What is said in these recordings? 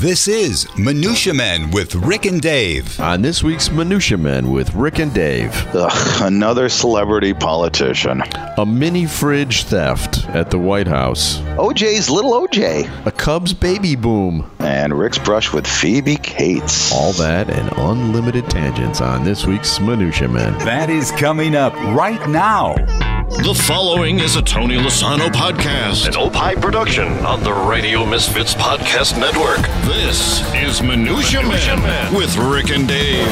This is Minutia Men with Rick and Dave. On this week's Minutia Men with Rick and Dave, Ugh, another celebrity politician. a mini fridge theft at the White House, OJ's little OJ. a Cubs baby boom, And Rick's brush with Phoebe Cates. all that and unlimited tangents on this week's Minutia Men. That is coming up right now. The following is a Tony Lasano podcast, an Opie production on the Radio Misfits Podcast Network. This is Minutia, Man, with Rick and Dave.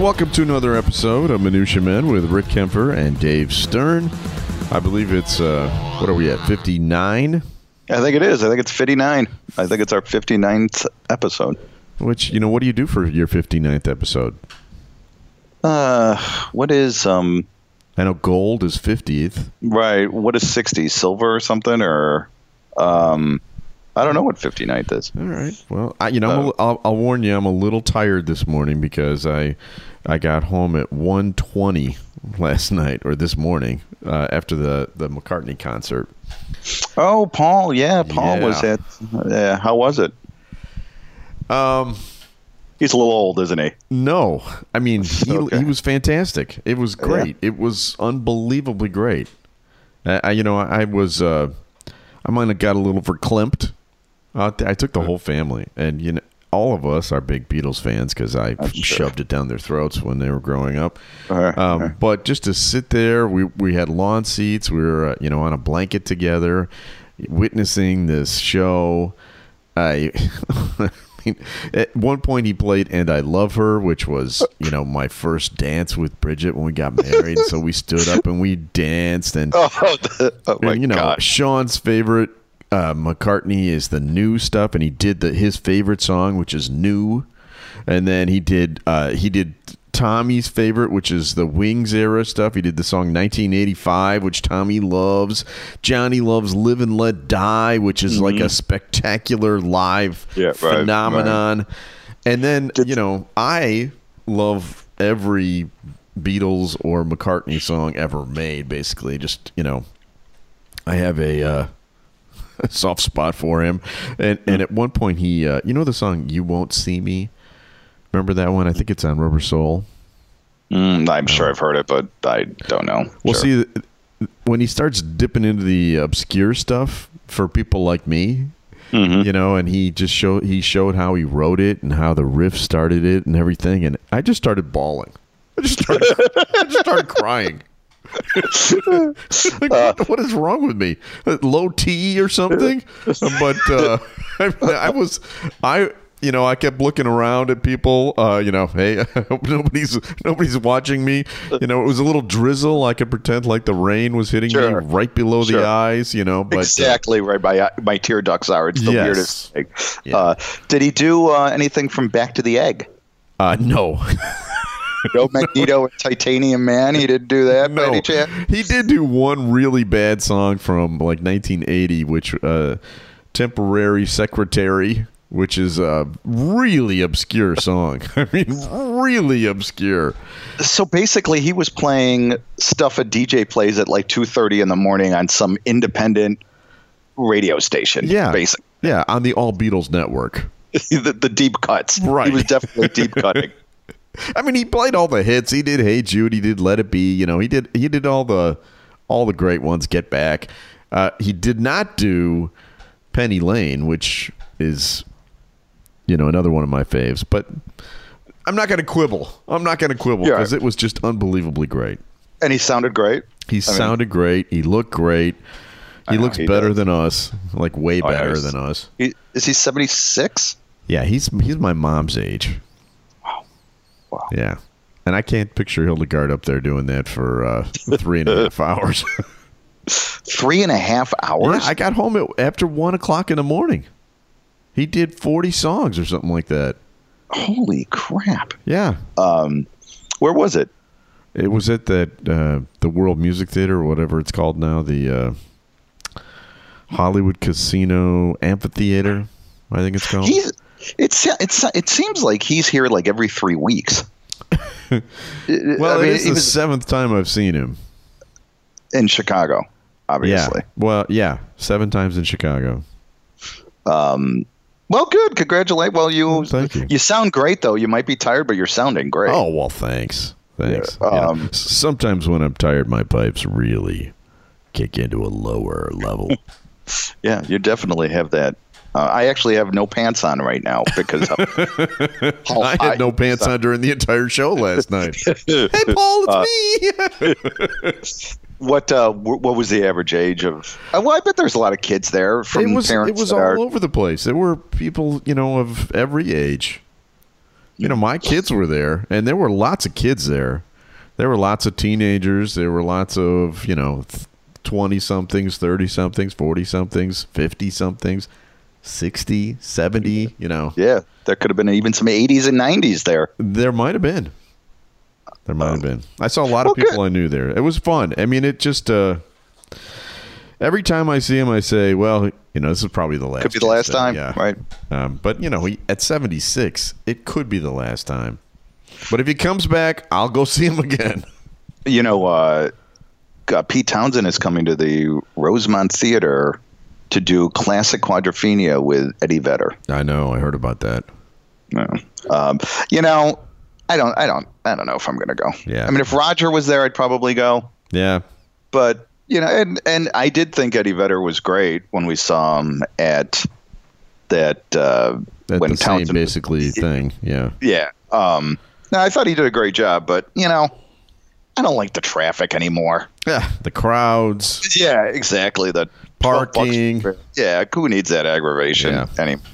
Welcome to another episode of Minutia Men with Rick Kaempfer and Dave Stern. I believe it's, uh, what are we at, 59? I think it is. I think it's 59. I think it's our 59th episode. Which, you know, what do you do for your 59th episode? Uh, what is, um, I know gold is 50th. right, what is 60? Silver or something? Or, um, I don't know what 59th is. All right. Well, I, you know, a- I'll, I'll warn you, I'm a little tired this morning because I I got home at 1:20 last night or this morning uh, after the the McCartney concert. Oh, Paul. Yeah, Paul Yeah. was at, yeah, how was it? Um, He's a little old, isn't he? no, I mean he Okay. he was fantastic. It was great. It was unbelievably great. I, I you know I was uh, I might have got a little verklempt. Uh, I took the whole family, and you know all of us are big Beatles fans because I shoved it down their throats when they were growing up. Uh, Um, but just to sit there, we we had lawn seats. We were uh, you know on a blanket together, witnessing this show. I mean, at one point he played "And I Love Her," which was you know my first dance with Bridget when we got married. so we stood up and we danced, and Oh, oh my and, you know gosh. Sean's favorite uh, McCartney is the new stuff, and he did the his favorite song, which is "New," and then he did uh, he did Tommy's favorite, which is the Wings era stuff. He did the song 1985, which Tommy loves. Johnny loves "Live and Let Die," which is like a spectacular live Mm-hmm. Yeah, right, phenomenon. And then you know I love every Beatles or McCartney song ever made. Basically, just you know, I have a uh, soft spot for him. And and at one point he, uh, you know, the song "You Won't See Me." Remember that one? I think it's on Rubber Soul. Mm, I'm sure I've heard it, but I don't know. Well, Sure. see, when he starts dipping into the obscure stuff for people like me, Mm-hmm. you know, and he just showed he showed how he wrote it and how the riff started it and everything, and I just started bawling. I just started, I just started crying. like, what, what is wrong with me? Uh, Low T or something? But uh, I, I was I. You know, I kept looking around at people. Uh, you know, hey, I hope nobody's nobody's watching me. You know, it was a little drizzle. I could pretend like the rain was hitting Sure. me right below Sure. the eyes. You know, but uh, exactly right. My my tear ducts are. It's the Yes. weirdest thing. Yeah. Uh, did he do uh, anything from Back to the Egg? uh, no, No Magneto and Titanium Man. He didn't do that by no. any chance. He did do one really bad song from like 1980, which uh, "Temporary Secretary," which is a really obscure song. I mean, really obscure. So basically, he was playing stuff a DJ plays at like two thirty in the morning on some independent radio station. Yeah, basically Yeah, on the All Beatles network. the, the deep cuts. Right. He was definitely deep cutting. I mean, he played all the hits. He did "Hey Jude." He did "Let It Be." You know, he did he did all the all the great ones. "Get Back." Uh, he did not do "Penny Lane," which is you know another one of my faves. But I'm not going to quibble. I'm not going to quibble Yeah. because it was just unbelievably great. And he sounded great. He I mean- sounded great. He looked great. He know, looks he better does. than us, like way Oh, better than us. He, is he seventy six? Yeah, he's he's my mom's age. Wow. Wow. Yeah. And I can't picture Hildegard up there doing that for uh, three and a half hours. Three and a half yeah, hours. I got home at, after one o'clock in the morning. He did 40 songs or something like that. Holy crap! Yeah. Um, where was it? It was at that uh, the World Music Theater or whatever it's called now, the uh, Hollywood Casino Amphitheater, I think it's called. He's it's it's it seems like he's here like every three weeks. well, I mean, it is he the was seventh time I've seen him. in Chicago, obviously. Yeah. Well, yeah, seven times in Chicago. Um, Well, good. Congratulate. Well, you Well, thank you. sound great though. You might be tired, but you're sounding great. Oh well, thanks, thanks. Yeah, You know, um, sometimes when I'm tired, my pipes really kick into a lower level. Yeah, you definitely have that. Uh, I actually have no pants on right now because I had no pants on during the entire show last night. hey, Paul, it's me. What uh, wh- what was the average age of? Uh, well, I bet there's a lot of kids there from it was parents. it was all are, over the place. There were people, you know, of every age. You know, my kids were there, and there were lots of kids there. There were lots of teenagers. There were lots of you know, twenty somethings, thirty somethings, forty somethings, fifty somethings, 60, 70, You know, Yeah, there could have been even some 80s and 90s there. there might have been. There might have been. I saw a lot well, of people good. I knew there. It was fun. I mean, it just uh every time I see him, I say, "Well, you know, this is probably the last." Could be the last time, yeah. right? Um, but you know, he, at seventy six, it could be the last time. But if he comes back, I'll go see him again. You know, uh, uh, Pete Townshend is coming to the Rosemont Theater to do classic quadrophenia with Eddie Vedder. I know. I heard about that. No. Um, you know, I don't, I don't, I don't know if I'm going to go. Yeah. I mean, if Roger was there, I'd probably go. Yeah. But you know, and and I did think Eddie Vedder was great when we saw him at that uh, At when the same Townshend. basically thing. Yeah. yeah. Um, no, I thought he did a great job, but you know, I don't like the traffic anymore. Yeah. The crowds. Yeah, exactly. The Parking. Yeah, who needs that aggravation Yeah. anymore?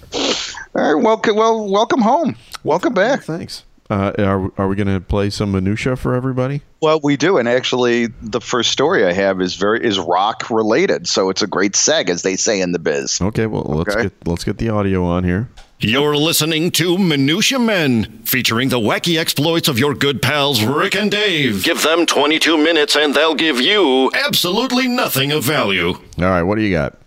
All right, welcome, well, welcome home. Welcome back. Thanks. Uh, are are we going to play some minutia for everybody? Well, we do, and actually, the first story I have is very is rock related, so it's a great seg, as they say in the biz. Okay. Well, let's get let's get the audio on here. You're listening to Minutia Men, featuring the wacky exploits of your good pals Rick and Dave. Give them 22 minutes and they'll give you absolutely nothing of value. All right. What do you got?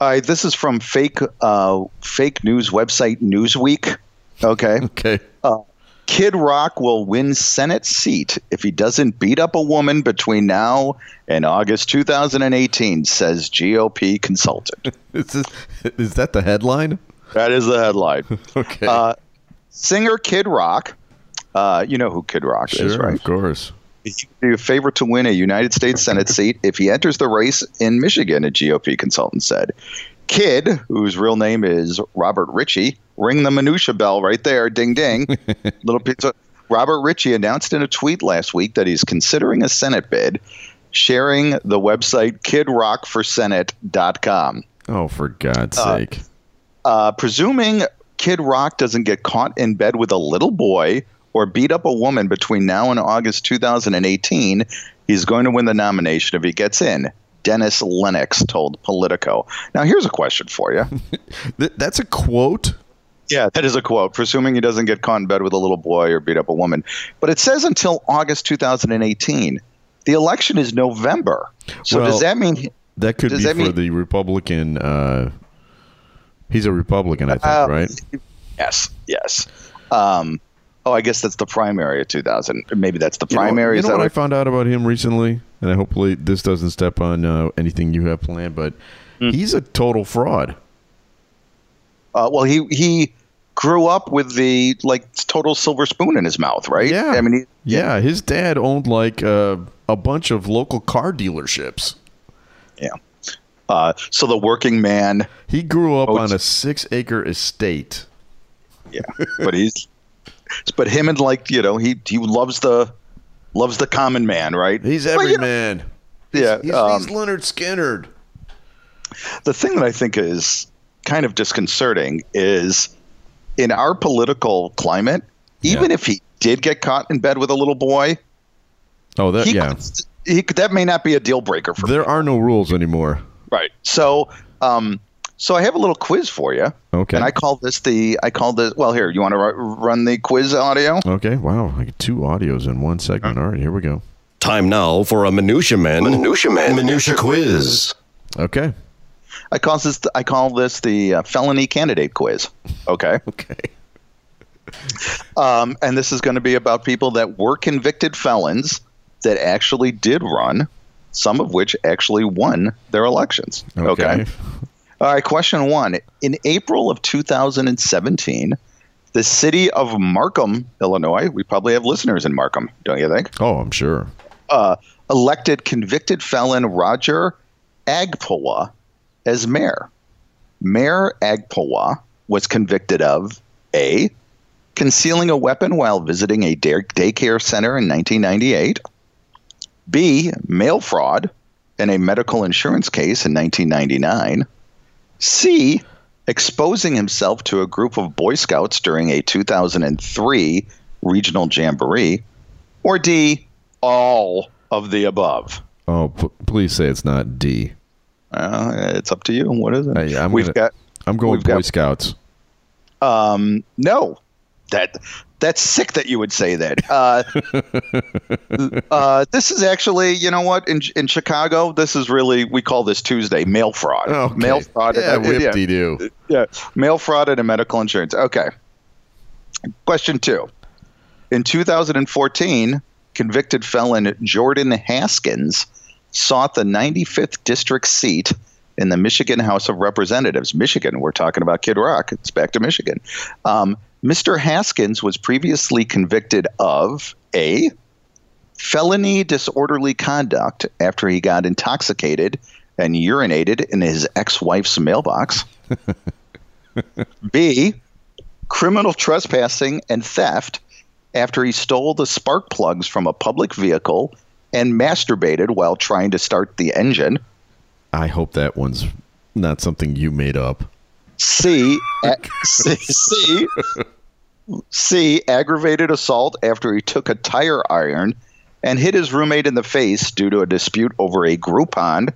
Uh, this is from fake uh, fake news website Newsweek. Okay, Okay. Kid Rock will win Senate seat if he doesn't beat up a woman between now and August 2018, says GOP consultant. Is, this, is that the headline? That is the headline. Okay. Uh, singer Kid Rock, uh, you know who Kid Rock is, sure. right? Of course. Be a favorite to win a United States Senate seat if he enters the race in Michigan, a GOP consultant said. Kid, whose real name is Robert Ritchie, ring the minutia bell right there, ding ding. Little pizza. Robert Ritchie announced in a tweet last week that he's considering a Senate bid, sharing the website kidrockforsenate.com. Oh, for God's sake. Uh, presuming Kid Rock doesn't get caught in bed with a little boy or beat up a woman between now and August 2018, he's going to win the nomination if he gets in. Dennis Lennox told Politico. Now, here's a question for you. That's a quote. Yeah, that is a quote. Presuming he doesn't get caught in bed with a little boy or beat up a woman. But it says until August 2018. The election is November. So Well- does that mean That could be that for mean- the Republican. Uh, he's a Republican, I think, Uh, right? Yes, yes. Um, oh, I guess that's the primary of 2000. Maybe that's the You know- primary. You know, what I found out about him recently, and I hopefully this doesn't step on uh, anything you have planned, but Hmm. he's a total fraud. Uh, well, he he grew up with the like total silver spoon in his mouth, right? Yeah. I mean, he, Yeah, his dad owned like uh, a bunch of local car dealerships. yeah. Uh, so the working man, He grew up Oh, on a six-acre estate. yeah. but he's, but him and like you know he he loves the loves the common man, right? He's Well, every know, man. Yeah. He's, um, he's Lynyrd Skynyrd. the thing that I think is kind of disconcerting is in our political climate, even if he did get caught in bed with a little boy, Oh, that he, yeah. could, he that may not be a deal breaker for There are no rules anymore. Right. So, um, so I have a little quiz for you. Okay. And I call this the I call this. Well, here you want to ru- run the quiz audio? Okay. Wow. I get two audios in one segment. All right. Here we go. Time now for a Minutia man. Minutia man. Minutia Quiz. Okay. I call this I call this the uh, felony candidate quiz. Okay. Okay. Um, and this is going to be about people that were convicted felons that actually did run, some of which actually won their elections. Okay. Okay. All right, question one. In April of 2017, the city of Markham, Illinois, we probably have listeners in Markham, don't you think? Oh, I'm sure. Uh, elected convicted felon Roger Agpawa as mayor. Mayor Agpawa was convicted of A. Concealing a weapon while visiting a day- daycare center in 1998. B. Mail fraud in a medical insurance case in 1999. C. Exposing himself to a group of Boy Scouts during a 2003 regional jamboree. Or D. All of the above. Oh, p- please say it's not D. Uh, it's up to you. What is it? Hey, I'm We've gonna- got I'm going Boy got- Scouts. um, no. That that's sick that you would say that. Uh, uh, this is actually, you know what? In in Chicago, this is really we call this Tuesday mail fraud. Okay. Mail fraud. Yeah, uh, whip do. yeah, mail fraud and a medical insurance. Okay. Question two. In 2014, convicted felon Jordan Haskins sought the 95th district seat in the Michigan House of Representatives. Michigan, we're talking about Kid Rock. It's back to Michigan. Um, Mr. Haskins was previously convicted of A. Felony disorderly conduct after he got intoxicated and urinated in his ex wife's mailbox. B. Criminal trespassing and theft after he stole the spark plugs from a public vehicle and masturbated while trying to start the engine. I hope that one's not something you made up. C. a- C, C. C. Aggravated assault after he took a tire iron and hit his roommate in the face due to a dispute over a Groupon.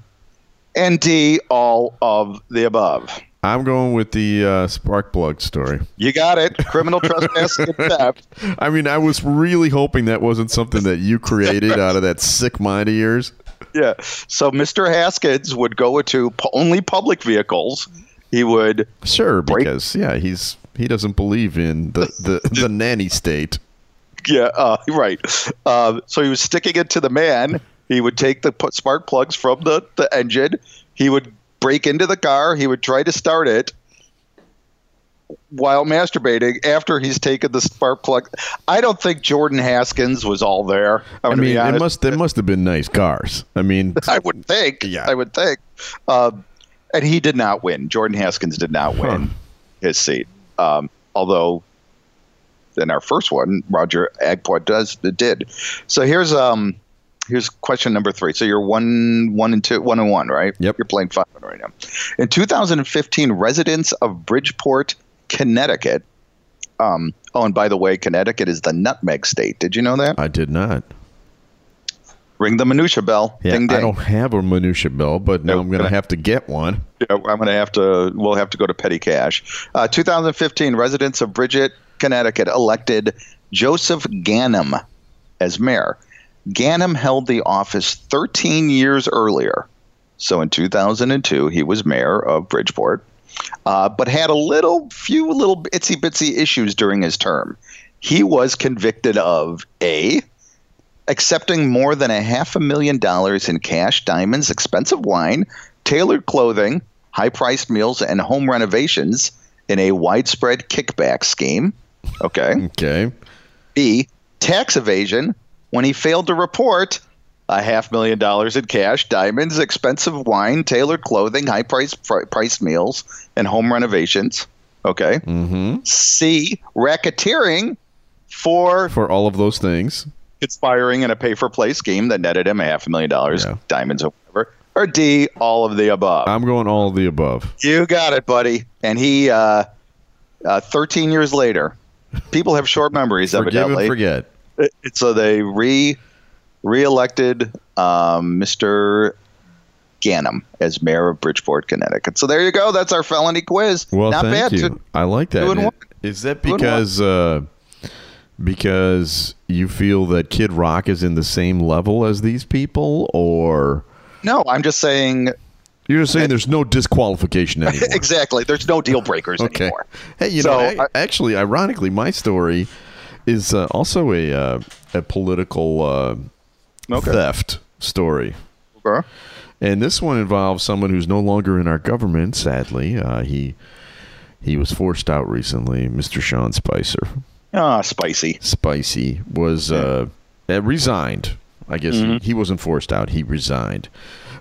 And D. All of the above. I'm going with the uh, spark plug story. You got it. Criminal trespassing and theft. I mean, I was really hoping that wasn't something that you created out of that sick mind of yours. Yeah. So Mr. Haskins would go to only public vehicles. He would Sure, Break- because yeah, he's he doesn't believe in the the, the nanny state. Yeah, uh, right. Uh, so he was sticking it to the man. He would take the spark plugs from the, the engine. He would break into the car. He would try to start it while masturbating after he's taken the spark plug. I don't think Jordan Haskins was all there. I mean, it must they must have been nice cars. I mean, I would think. Yeah. I would think. Um, and he did not win. Jordan Haskins did not win Huh. his seat. Um, although in our first one, Roger Agport does did. So here's um here's question number three. So you're one one and two one and one, right? Yep. You're playing five right now. In 2015, residents of Bridgeport, Connecticut. Um, oh, and by the way, Connecticut is the nutmeg state. Did you know that? I did not. Ring the minutia bell. Yeah, ding ding. I don't have a minutia bell, but now Nope. I'm going to have to get one. Yeah, I'm going to have to. We'll have to go to petty cash. Uh, 2015, residents of Bridget, Connecticut, elected Joseph Ganim as mayor. Ganim held the office 13 years earlier. So in 2002, he was mayor of Bridgeport, uh, but had a little, few little itsy bitsy issues during his term. He was convicted of a accepting more than a half a million dollars in cash, diamonds, expensive wine, tailored clothing, high priced meals, and home renovations in a widespread kickback scheme. Okay. Okay. B, tax evasion when he failed to report a half million dollars in cash, diamonds, expensive wine, tailored clothing, high price priced meals, and home renovations. Okay. Mm-hmm. C, racketeering for For all of those things. conspiring in a pay for play scheme that netted him a half a million dollars, Yeah. diamonds or whatever. Or D, all of the above. I'm going all of the above. you got it, buddy. And he, uh, uh, 13 years later, people have short memories, Forgive evidently. and forget. So they re re-elected um, Mr. Ganim as mayor of Bridgeport, Connecticut. So there you go. That's our felony quiz. Well, Not thank bad. you. I like that. Is- that Two and one. because uh, because you feel that Kid Rock is in the same level as these people, or No, I'm just saying you're just saying there's no disqualification anymore? exactly. There's no deal breakers Okay. anymore. Hey, you So, know, I- actually, ironically, my story is uh, also a uh, a political uh, Okay. theft story. Okay. And this one involves someone who's no longer in our government. Sadly, uh, he he was forced out recently. Mr. Sean Spicer, Ah, spicy. Spicy, was uh, uh, resigned. I guess Mm-hmm. he, he wasn't forced out; he resigned.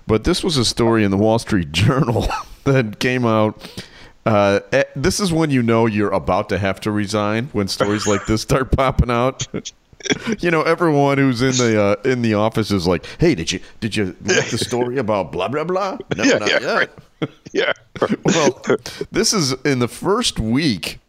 But this was a story in the Wall Street Journal that came out. Uh, eh, this is when you know you're about to have to resign when stories like this start popping out. you know, everyone who's in the uh, in the office is like, "Hey, did you did you read the story about blah blah blah?" No, Yeah, not yeah, yet. right. Yeah. Well, this is in the first week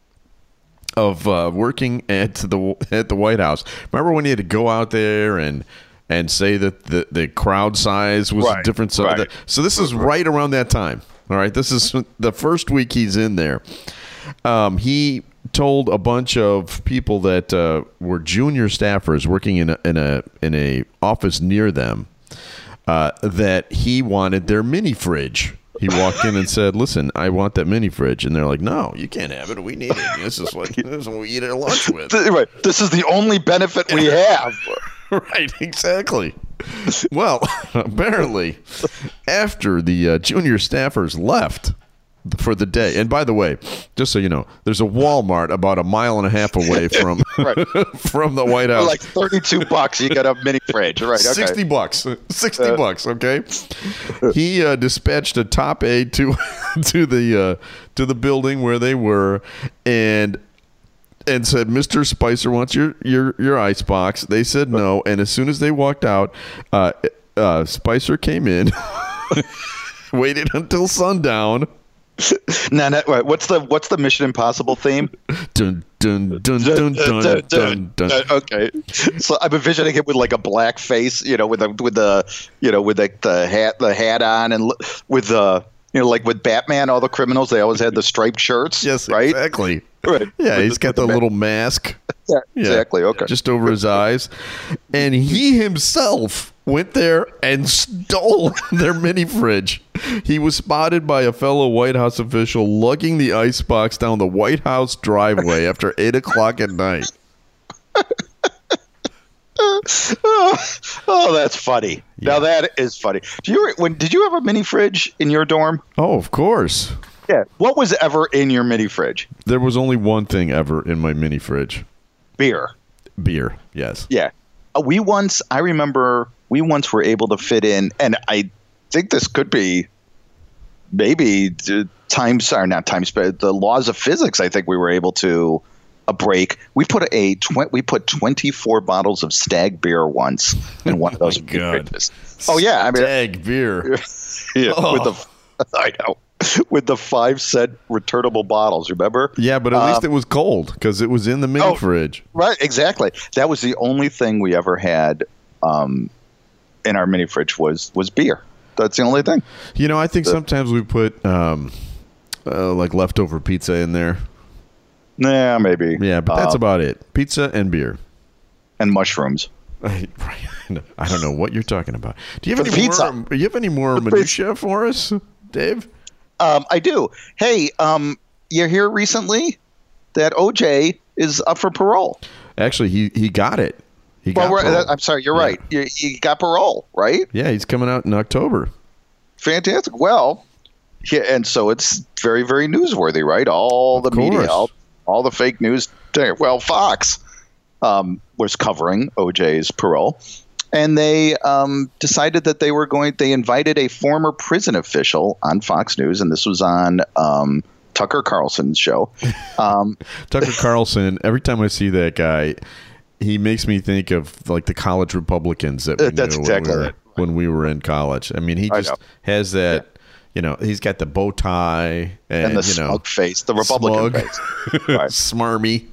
of uh, working at the at the White House. Remember when you had to go out there and and say that the the crowd size was Right, different? So, right. so this is right around that time. All right, this is the first week he's in there. Um, he told a bunch of people that uh, were junior staffers working in a, in a in a office near them uh, that he wanted their mini fridge. He walked in and said, "Listen, I want that mini fridge," and they're like, "No, you can't have it. We need it. This is what this is what we eat our lunch with." Right. This is the only benefit we have. right, exactly. Well, apparently, after the uh, junior staffers left for the day, and by the way, just so you know, there's a Walmart about a mile and a half away from from the White For House. like 32 bucks, you get a mini fridge. Right. Okay. 60 bucks 60 bucks okay he uh, dispatched a top aide to to the uh, to the building where they were and and said mr spicer wants your your your ice box they said no and as soon as they walked out uh, uh, spicer came in waited until sundown Now, now, wait, what's the what's the Mission Impossible theme? dun dun dun dun dun dun dun Uh, okay, so I'm envisioning it with like a black face, you know, with the with the you know with the, the hat the hat on and with the you know like with Batman, all the criminals they always had the striped shirts. yes right. exactly Right. yeah With he's the- got the the little mask Yeah, Yeah, exactly. Okay. Just over his eyes. And he himself went there and stole their mini fridge. He was spotted by a fellow White House official lugging the ice box down the White House driveway after 8 o'clock at night. oh, oh that's funny. Now that is funny. Do you when did you have a mini fridge in your dorm? Oh, of course. Yeah. What was ever in your mini fridge? There was only one thing ever in my mini fridge Beer. beer. Yes. Yeah. Uh, we once, I remember, we once were able to fit in, and I think this could be maybe times, or not times, but the laws of physics. I think we were able to a break. We put a tw- we put twenty four bottles of Stag beer once in one of those. Oh. Oh yeah, I mean, Stag beer. yeah, Oh. with the I know with the five cent returnable bottles. Remember? Yeah, but at least it was cold because it was in the mini oh. fridge. Right, exactly. That was the only thing we ever had um, in our mini fridge was was beer. That's the only thing. You know, I think sometimes we put um, uh, like leftover pizza in there. Yeah, maybe. Yeah, but that's Uh, about it. Pizza and beer. and mushrooms. I, I don't know what you're talking about. Do you have For any pizza. more? Do you have any more For minutia for us, Dave? Um, I do. Hey, um, you hear recently that OJ is up for parole? Actually, he he got it. He Well, got we're. I'm sorry, you're Yeah. right. He, got parole, right? Yeah, he's coming out in October. Fantastic. Well, yeah, and so it's very, very newsworthy, right? All the media, all, all the fake news. Well, Fox um, was covering OJ's parole, and they um, decided that they were going. They invited a former prison official on Fox News, and this was on um, Tucker Carlson's show. Um, Tucker Carlson. Every time I see that guy, he makes me think of like the college Republicans that we Uh, that's exactly when, we were, when we were in college. I mean, he just has that. You know, he's got the bow tie and, and the you know, smug face, the Republican smug, face. Right. smarmy.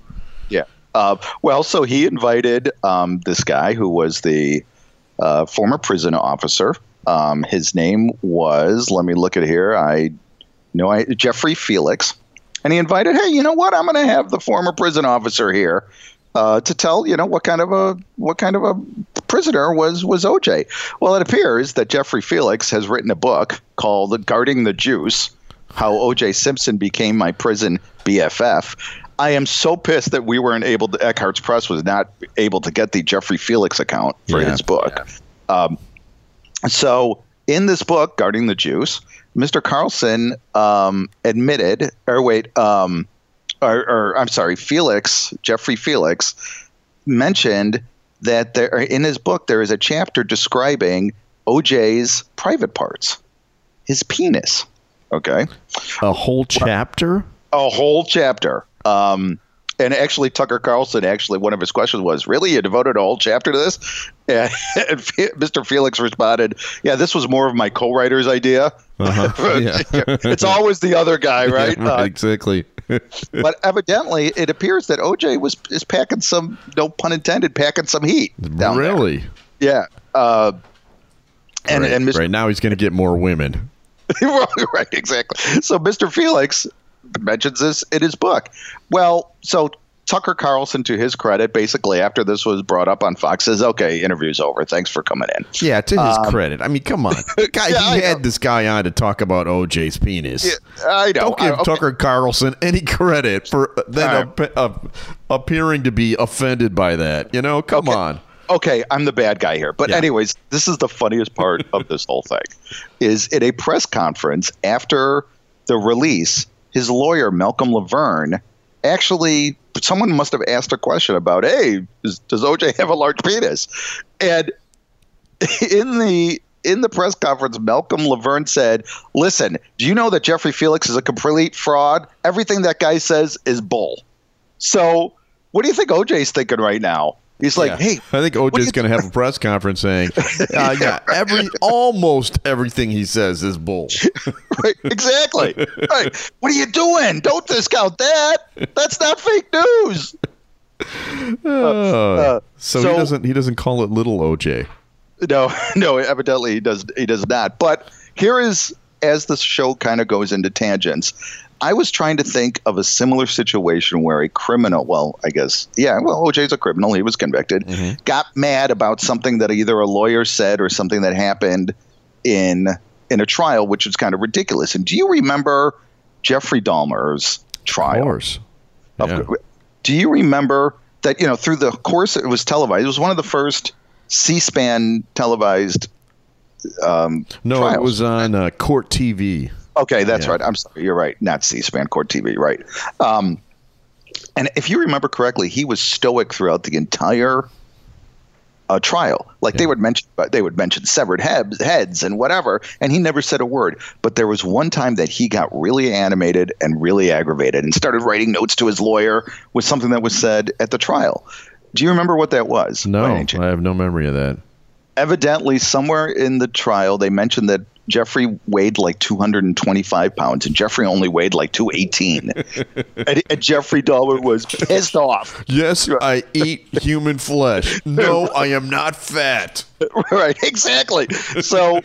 Uh, well, so he invited um, this guy who was the uh, former prison officer. Um, his name was, let me look at here. I know I, Jeffrey Felix. And he invited, hey, you know what? I'm going to have the former prison officer here uh, to tell, you know, what kind of a what kind of a prisoner was was OJ. Well, it appears that Jeffrey Felix has written a book called Guarding the Juice how OJ Simpson became my prison BFF. I am so pissed that we weren't able to, Eckhartz Press was not able to get the Jeffrey Felix account for Yeah. his book. Um, so in this book, Guarding the Juice, Mr. Carlson um, admitted, or wait, um, or, or I'm sorry, Felix, Jeffrey Felix, mentioned that there in his book there is a chapter describing OJ's private parts, his penis. Okay, A whole chapter? a whole chapter. Um, and actually, Tucker Carlson, actually, one of his questions was, "Really, you devoted a whole chapter to this?" And, and Mr. Felix responded, "Yeah, this was more of my co-writer's idea. Uh-huh. Yeah. it's always the other guy, right?" Yeah, Uh, exactly. but evidently, it appears that OJ was is packing some, no pun intended, packing some heat. Down there. really? Yeah. Uh, and right, and Mr. right now he's going to get more women. right, right, exactly. So Mr. Felix mentions this in his book. Well, so Tucker Carlson, to his credit, basically after this was brought up on Fox, says, "Okay, interview's over. Thanks for coming in." Yeah, to his credit. I mean, come on. Guy, Um, Yeah, I he had know. this guy on to talk about OJ's penis. I know. Don't give I- okay. Tucker Carlson any credit for then right. ap- appearing to be offended by that. You know, come Okay. on. okay, I'm the bad guy here. But Yeah. anyways, this is the funniest part of this whole thing. Is in a press conference after the release, his lawyer Malcolm LaVergne actually someone must have asked a question about, "Hey, does, does OJ have a large penis?" And in the in the press conference, Malcolm LaVergne said, "Listen, do you know that Jeffrey Felix is a complete fraud? Everything that guy says is bull." So, what do you think OJ's thinking right now? He's like, Yeah. "Hey, I think OJ is going to have a press conference saying, uh, "Yeah, every almost everything he says is bull." right, exactly. right. What are you doing? Don't discount that. That's not fake news. Uh, so, so- he doesn't he doesn't call it little OJ. No, no, evidently he does he does not. But here is as the show kind of goes into tangents. I was trying to think of a similar situation where a criminal, well, I guess, yeah, well, OJ's a criminal. He was convicted, got mad about something that either a lawyer said or something that happened in in a trial, which is kind of ridiculous. And do you remember Jeffrey Dahmer's trial? Of course. Yeah. Do you remember that, you know, through the course it was televised, it was one of the first C SPAN televised um, No, trials. it was on uh, Court TV. Okay, that's Yeah. right. I'm sorry. You're right. Not C SPAN, Court TV, right. Um, and if you remember correctly, he was stoic throughout the entire uh, trial. Like they would mention, they would mention severed heads, heads and whatever, and he never said a word. But there was one time that he got really animated and really aggravated and started writing notes to his lawyer with something that was said at the trial. Do you remember what that was? No. I have no memory of that. Evidently somewhere in the trial they mentioned that Jeffrey weighed like 225 pounds and Jeffrey only weighed like 218. and, and Jeffrey Dahmer was pissed off. Yes, I eat human flesh. No, I am not fat. right, exactly. So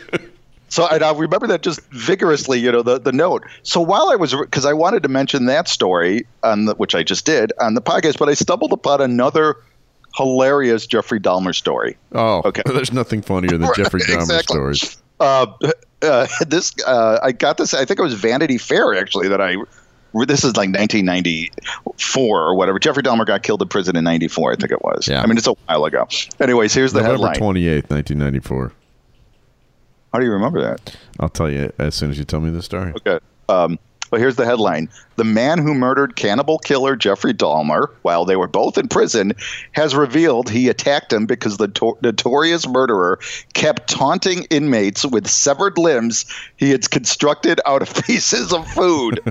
so and I remember that just vigorously, you know, the, the note. So while I was because I wanted to mention that story on the, which I just did on the podcast, but I stumbled upon another hilarious Jeffrey Dahmer story. Oh, Okay. There's nothing funnier than Jeffrey Dahmer Exactly. stories. uh, uh, this uh, I got this. I think it was Vanity Fair actually that I. This is like 1994 or whatever. Jeffrey Dahmer got killed in prison in 94, I think it was. Yeah. I mean, it's a while ago. Anyways, here's the November headline. 28th, 1994. How do you remember that? I'll tell you as soon as you tell me the story. Okay. Um, well, here's the headline: The man who murdered cannibal killer Jeffrey Dahmer, while they were both in prison, has revealed he attacked him because the to- notorious murderer kept taunting inmates with severed limbs he had constructed out of pieces of food.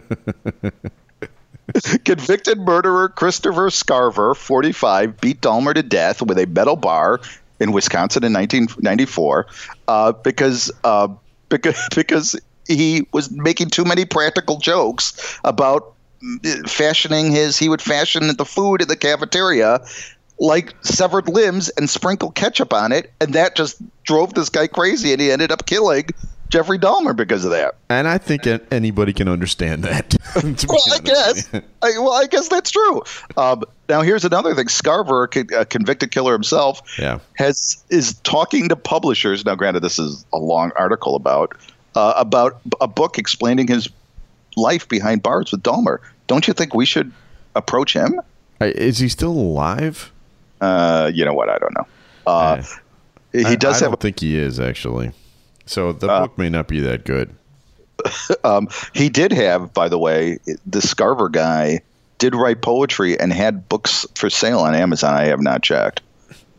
Convicted murderer Christopher Scarver, 45, beat Dahmer to death with a metal bar in Wisconsin in 1994 uh, because uh, because because he was making too many practical jokes about fashioning his. He would fashion the food in the cafeteria like severed limbs and sprinkle ketchup on it, and that just drove this guy crazy, and he ended up killing Jeffrey Dahmer because of that. And I think anybody can understand that. Well, I guess. I, well, I guess that's true. Um, now, here's another thing: Scarver, a a convicted killer himself, Yeah. has is talking to publishers. Now, granted, this is a long article about uh, about a book explaining his life behind bars with Dahmer. Don't you think we should approach him? Is he still alive? Uh, you know what? I don't know. Uh, he I- does I have. don't think he is actually. So the Uh, book may not be that good. Um, he did have, by the way, the Scarver guy did write poetry and had books for sale on Amazon. I have not checked.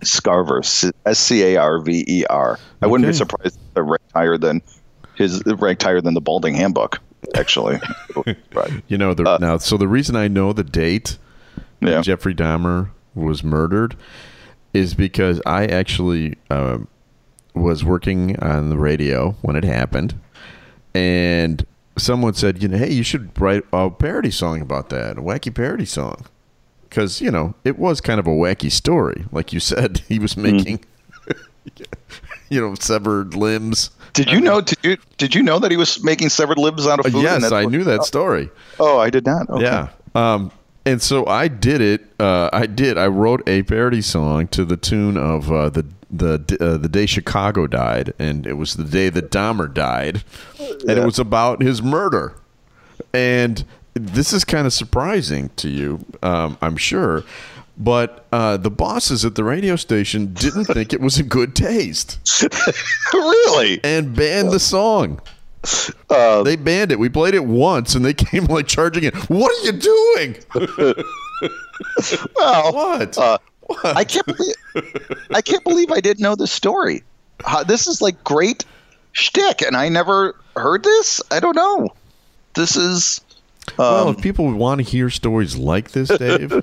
Scarver, S C A R V E R. I wouldn't be surprised if they're ranked higher than his ranked higher than the Balding Handbook. Actually, but, You know, the, now, so the reason I know the date Yeah. Jeffrey Dahmer was murdered is because I actually uh, was working on the radio when it happened, and someone said, you know, hey, you should write a parody song about that, a wacky parody song, because you know it was kind of a wacky story, like you said, he was making, you know, severed limbs. Did you know? Did you did you know that he was making severed limbs out of food? yes, I knew that story. Oh, I did not. Okay. Yeah. Um, and so I did it. Uh, I did. I wrote a parody song to the tune of uh, the the uh, the day Chicago died, and it was the day that Dahmer died, and it was about his murder. And this is kind of surprising to you, um, I'm sure. But uh, the bosses at the radio station didn't think it was a good taste really? and banned the song. Uh, They banned it. We played it once, and they came like charging it. What are you doing? well, What? Uh, I can't believe I can't believe I didn't know this story. How, this is like great shtick, and I never heard this. I don't know. This is well, um, if people want to hear stories like this, Dave,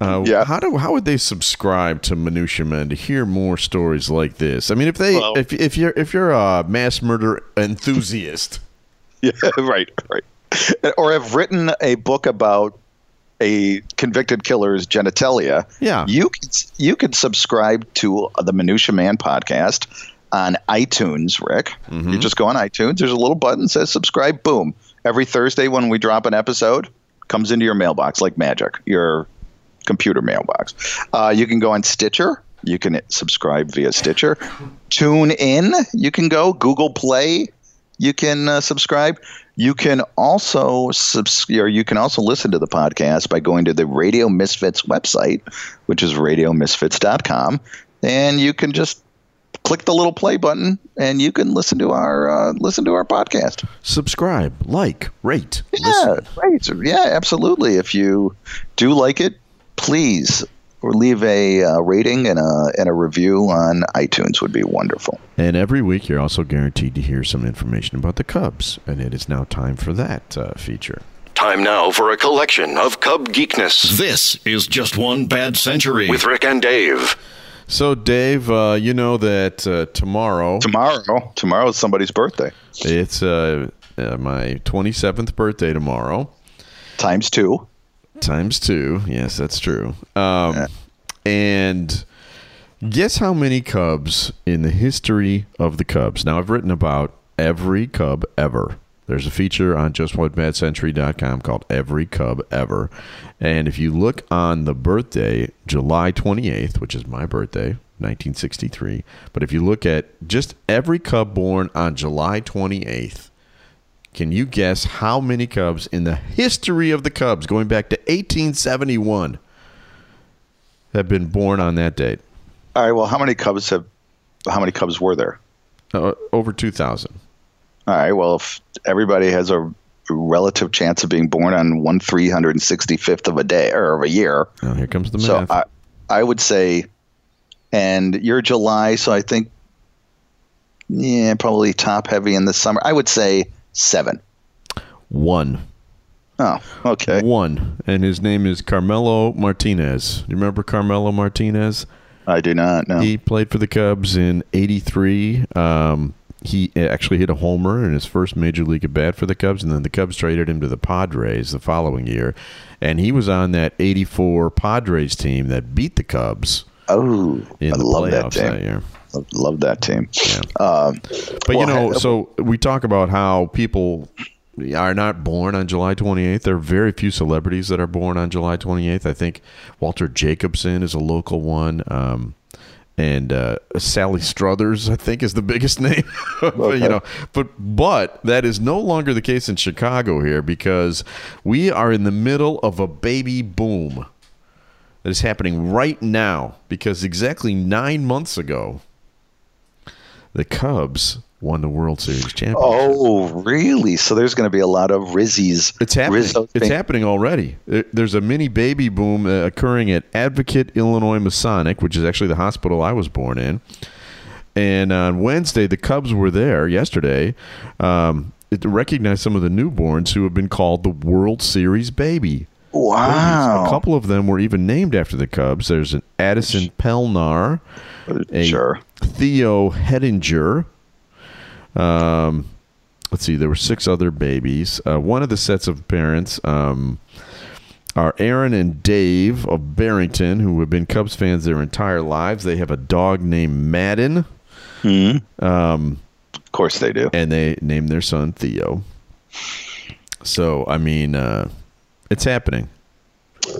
uh, Yeah. how do how would they subscribe to Minutia Men to hear more stories like this? I mean, if they Well- if if you're if you're a mass murder enthusiast, yeah, right, right, or have written a book about a convicted killer's genitalia. Yeah. you can you can subscribe to the Minutia Man podcast on iTunes. Rick, Mm-hmm. you just go on iTunes. There's a little button that says subscribe. Boom! Every Thursday when we drop an episode, comes into your mailbox like magic. Your computer mailbox. Uh, you can go on Stitcher. You can subscribe via Stitcher. Tune in. You can go Google Play. You can uh, subscribe. You can also subs- or you can also listen to the podcast by going to the Radio Misfits website, which is radiomisfits.com, and you can just click the little play button and you can listen to our uh, listen to our podcast. subscribe, like, rate, Yeah, listen. right. Yeah, absolutely. If you do like it, please or leave a uh, rating and a and a review on iTunes would be wonderful. And every week, you're also guaranteed to hear some information about the Cubs, and it is now time for that uh, feature. Time now for a collection of Cub geekness. This is Just One Bad Century with Rick and Dave. So, Dave, uh, you know that uh, tomorrow Tomorrow, tomorrow is somebody's birthday. it's uh, uh, my 27th birthday tomorrow. Times two. Times two. Yes, that's true. Um, And guess how many Cubs in the history of the Cubs? Now, I've written about every Cub ever. There's a feature on justonebadcentury.com called Every Cub Ever. And if you look on the birthday, July 28th, which is my birthday, 1963, but if you look at just every Cub born on July 28th, can you guess how many Cubs in the history of the Cubs, going back to 1871, have been born on that date? All right. Well, how many Cubs have? How many Cubs were there? Uh, over 2,000. All right. Well, if everybody has a relative chance of being born on one three hundred and sixty fifth of a day or of a year, Now, here comes the so math. I, I would say, and you're July, so I think, yeah, probably top heavy in the summer. I would say seven. One. Oh, okay. One. And his name is Carmelo Martinez. You remember Carmelo Martinez? I do not know. He played for the Cubs in '83. Um, he actually hit a homer in his first major league at bat for the Cubs, and then the Cubs traded him to the Padres the following year. And he was on that '84 Padres team that beat the Cubs oh, in I the love that playoffs team. that year. Love- that team. Yeah. Um, But you know, so we talk about how people are not born on July 28th. There are very few celebrities that are born on July 28th. I think Walter Jacobson is a local one. Um, and uh, Sally Struthers, I think, is the biggest name. but, Okay. you know, but but that is no longer the case in Chicago here because we are in the middle of a baby boom that is happening right now. Because exactly nine months ago, the Cubs won the World Series championship. Oh, really? So there's going to be a lot of Rizzies. It's happening. It's happening already. There's a mini baby boom uh, occurring at Advocate Illinois Masonic, which is actually the hospital I was born in. And on Wednesday, the Cubs were there yesterday um, to recognize some of the newborns who have been called the World Series baby. Wow. A couple of them were even named after the Cubs. There's an Addison Pelnar, a Sure. Theo Hedinger. Um, let's see, there were six other babies. Uh, one of the sets of parents um, are Aaron and Dave of Barrington, who have been Cubs fans their entire lives. They have a dog named Madden, Of course they do. and they named their son Theo. So, I mean, uh, it's happening.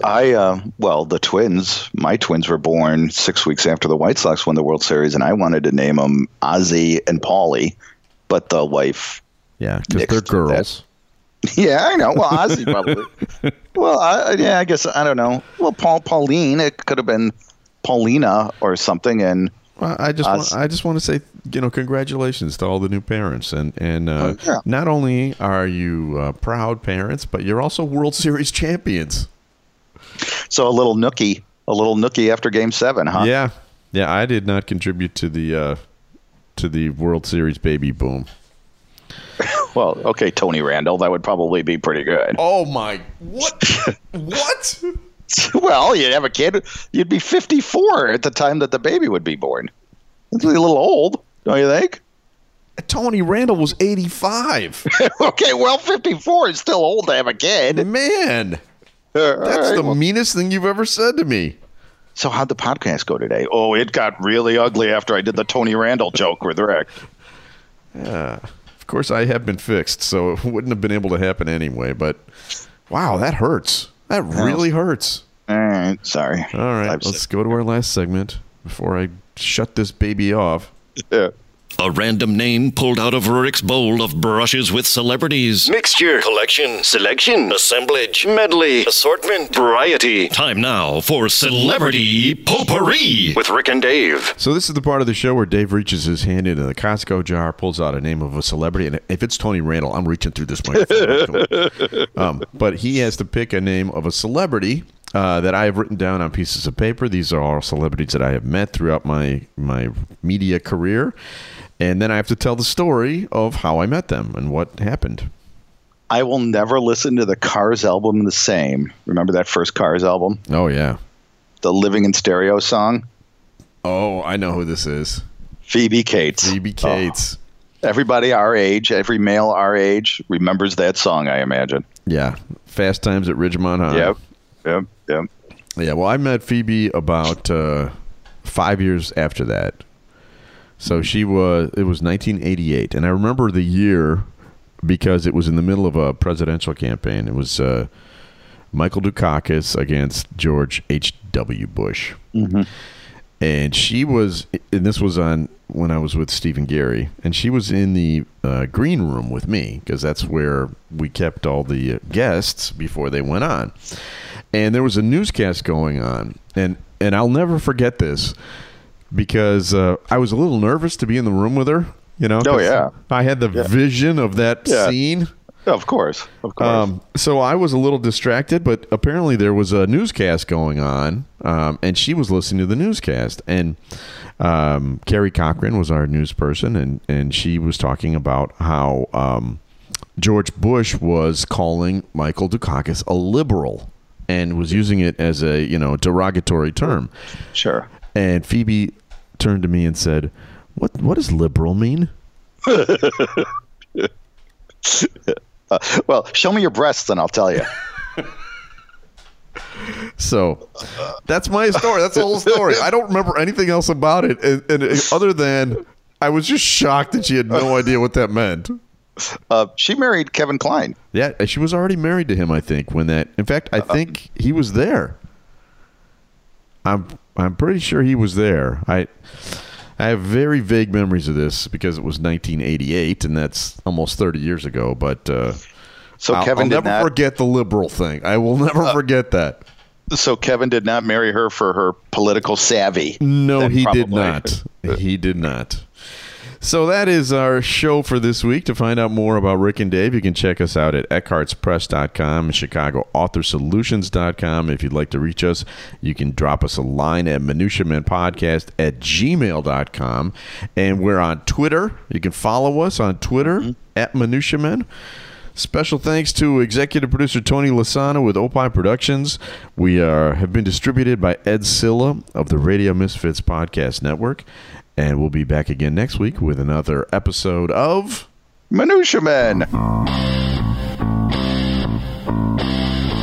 I uh, well, the twins. My twins were born six weeks after the White Sox won the World Series, and I wanted to name them Ozzy and Paulie, but the wife. Yeah, because they're with that. girls. Yeah, I know. Well, Ozzy probably. well, I, yeah, I guess I don't know. Well, Paul, Pauline. It could have been Paulina or something, and Well, I just want, I just want to say you know congratulations to all the new parents and and uh, Oh, yeah. not only are you uh, proud parents but you're also World Series champions. So a little nookie, a little nookie after Game Seven, huh? Yeah, yeah. I did not contribute to the uh, to the World Series baby boom. Well, okay, Tony Randall. That would probably be pretty good. Oh my what what? well, you'd have a kid. You'd be 54 at the time that the baby would be born. That's a little old, don't you think? Tony Randall was 85. okay, well, 54 is still old to have a kid. Man, that's right, the well- meanest thing you've ever said to me. so how'd the podcast go today? Oh, it got really ugly after I did the Tony Randall joke with Rick. Yeah. Of course, I have been fixed, so it wouldn't have been able to happen anyway. But wow, that hurts. That really hurts. All right, sorry. All right, let's go to our last segment before I shut this baby off. Yeah. A random name pulled out of Rick's bowl of brushes with celebrities. Mixture, collection, selection, assemblage, medley, assortment, variety. Time now for Celebrity Potpourri with Rick and Dave. So this is the part of the show where Dave reaches his hand into the Costco jar, pulls out a name of a celebrity, and if it's Tony Randall, I'm reaching through this microphone. um, but he has to pick a name of a celebrity uh, that I have written down on pieces of paper. These are all celebrities that I have met throughout my my media career, and then I have to tell the story of how I met them and what happened. I will never listen to the Cars album the same. Remember that first Cars album? Oh yeah. The Living in Stereo song? Oh, I know who this is. Phoebe Cates. Phoebe Oh, Cates. everybody our age, every male our age remembers that song, I imagine. Yeah. Fast Times at Ridgemont High. Yep. Yep. Yep. Yeah, well, I met Phoebe about uh, five years after that. So she was, it was 1988. And I remember the year because it was in the middle of a presidential campaign. It was uh, Michael Dukakis against George H.W. Bush. And she was, and this was on when I was with Stephen Gary, and she was in the uh, green room with me because that's where we kept all the uh, guests before they went on. And there was a newscast going on, and and I'll never forget this because uh, I was a little nervous to be in the room with her. You know, Oh, yeah. I had the vision of that Yeah. scene. Of course. Of course. Um, so I was a little distracted, but apparently there was a newscast going on, um, and she was listening to the newscast. And um, Carrie Cochran was our news person, and, and she was talking about how um, George Bush was calling Michael Dukakis a liberal and was using it as a you know derogatory term. sure. And Phoebe turned to me and said, "What what does liberal mean?" Uh, well, show me your breasts and I'll tell you. So that's my story. That's the whole story. I don't remember anything else about it, and, and uh, other than I was just shocked that she had no idea what that meant. Uh, she married Kevin Kline. Yeah, she was already married to him. I think when that. In fact, I think he was there. I'm I'm pretty sure he was there. I I have very vague memories of this because it was 1988, and that's almost 30 years ago. But uh, So I'll, Kevin I'll did never not. forget the liberal thing. I will never forget that. So Kevin did not marry her for her political savvy. No, he did not. He did not. So that is our show for this week. To find out more about Rick and Dave, you can check us out at eckhartzpress.com and chicagoauthorsolutions.com. If you'd like to reach us, you can drop us a line at minutiamenpodcast at gmail.com. And we're on Twitter. You can follow us on Twitter mm-hmm. at minutiamen. Special thanks to executive producer Tony Lasana with Opie Productions. We are have been distributed by Ed Cilla of the Radio Misfits Podcast Network. And we'll be back again next week with another episode of Minutia Men.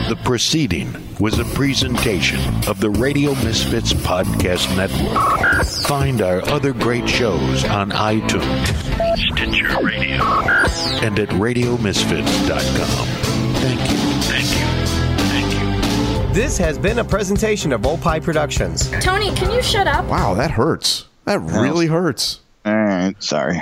The proceeding was a presentation of the Radio Misfits Podcast Network. Find our other great shows on iTunes, Stitcher Radio, and at RadioMisfits.com. Thank you. Thank you. Thank you. This has been a presentation of Opie Productions. Tony, can you shut up? Wow, that hurts. That really hurts. All right, sorry.